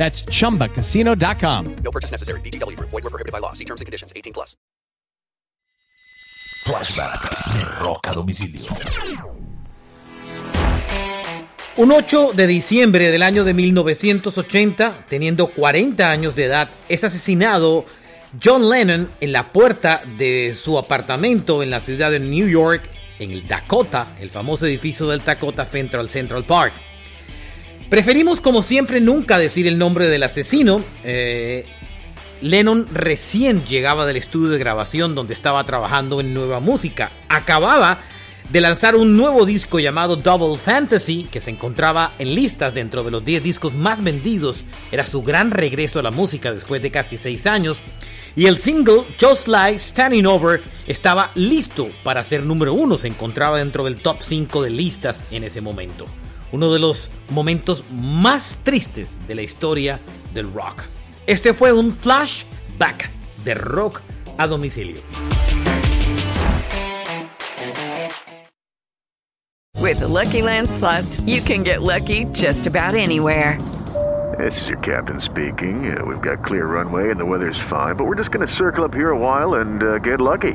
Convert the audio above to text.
That's chumbacasino.com. No purchase necessary. VGW Group. Void were prohibited by law. See terms and conditions. 18 plus. Flashback de Rock a Domicilio. Un 8 de diciembre del año de 1980, teniendo 40 años de edad, es asesinado John Lennon en la puerta de su apartamento en la ciudad de New York, en el Dakota, el famoso edificio del Dakota Central Central Park. Preferimos, como siempre, nunca decir el nombre del asesino. Eh, Lennon recién llegaba del estudio de grabación donde estaba trabajando en nueva música. Acababa de lanzar un nuevo disco llamado Double Fantasy, que se encontraba en listas dentro de los 10 discos más vendidos. Era su gran regreso a la música después de casi 6 años. Y el single Just Like Standing Over estaba listo para ser número uno. Se encontraba dentro del top 5 de listas en ese momento. Uno de los momentos más tristes de la historia del rock. Este fue un flashback de rock a domicilio. With the Lucky Land slots, you can get lucky just about anywhere. This is your captain speaking. Uh, we've got clear runway and the weather's fine, but we're just going to circle up here a while and uh, get lucky.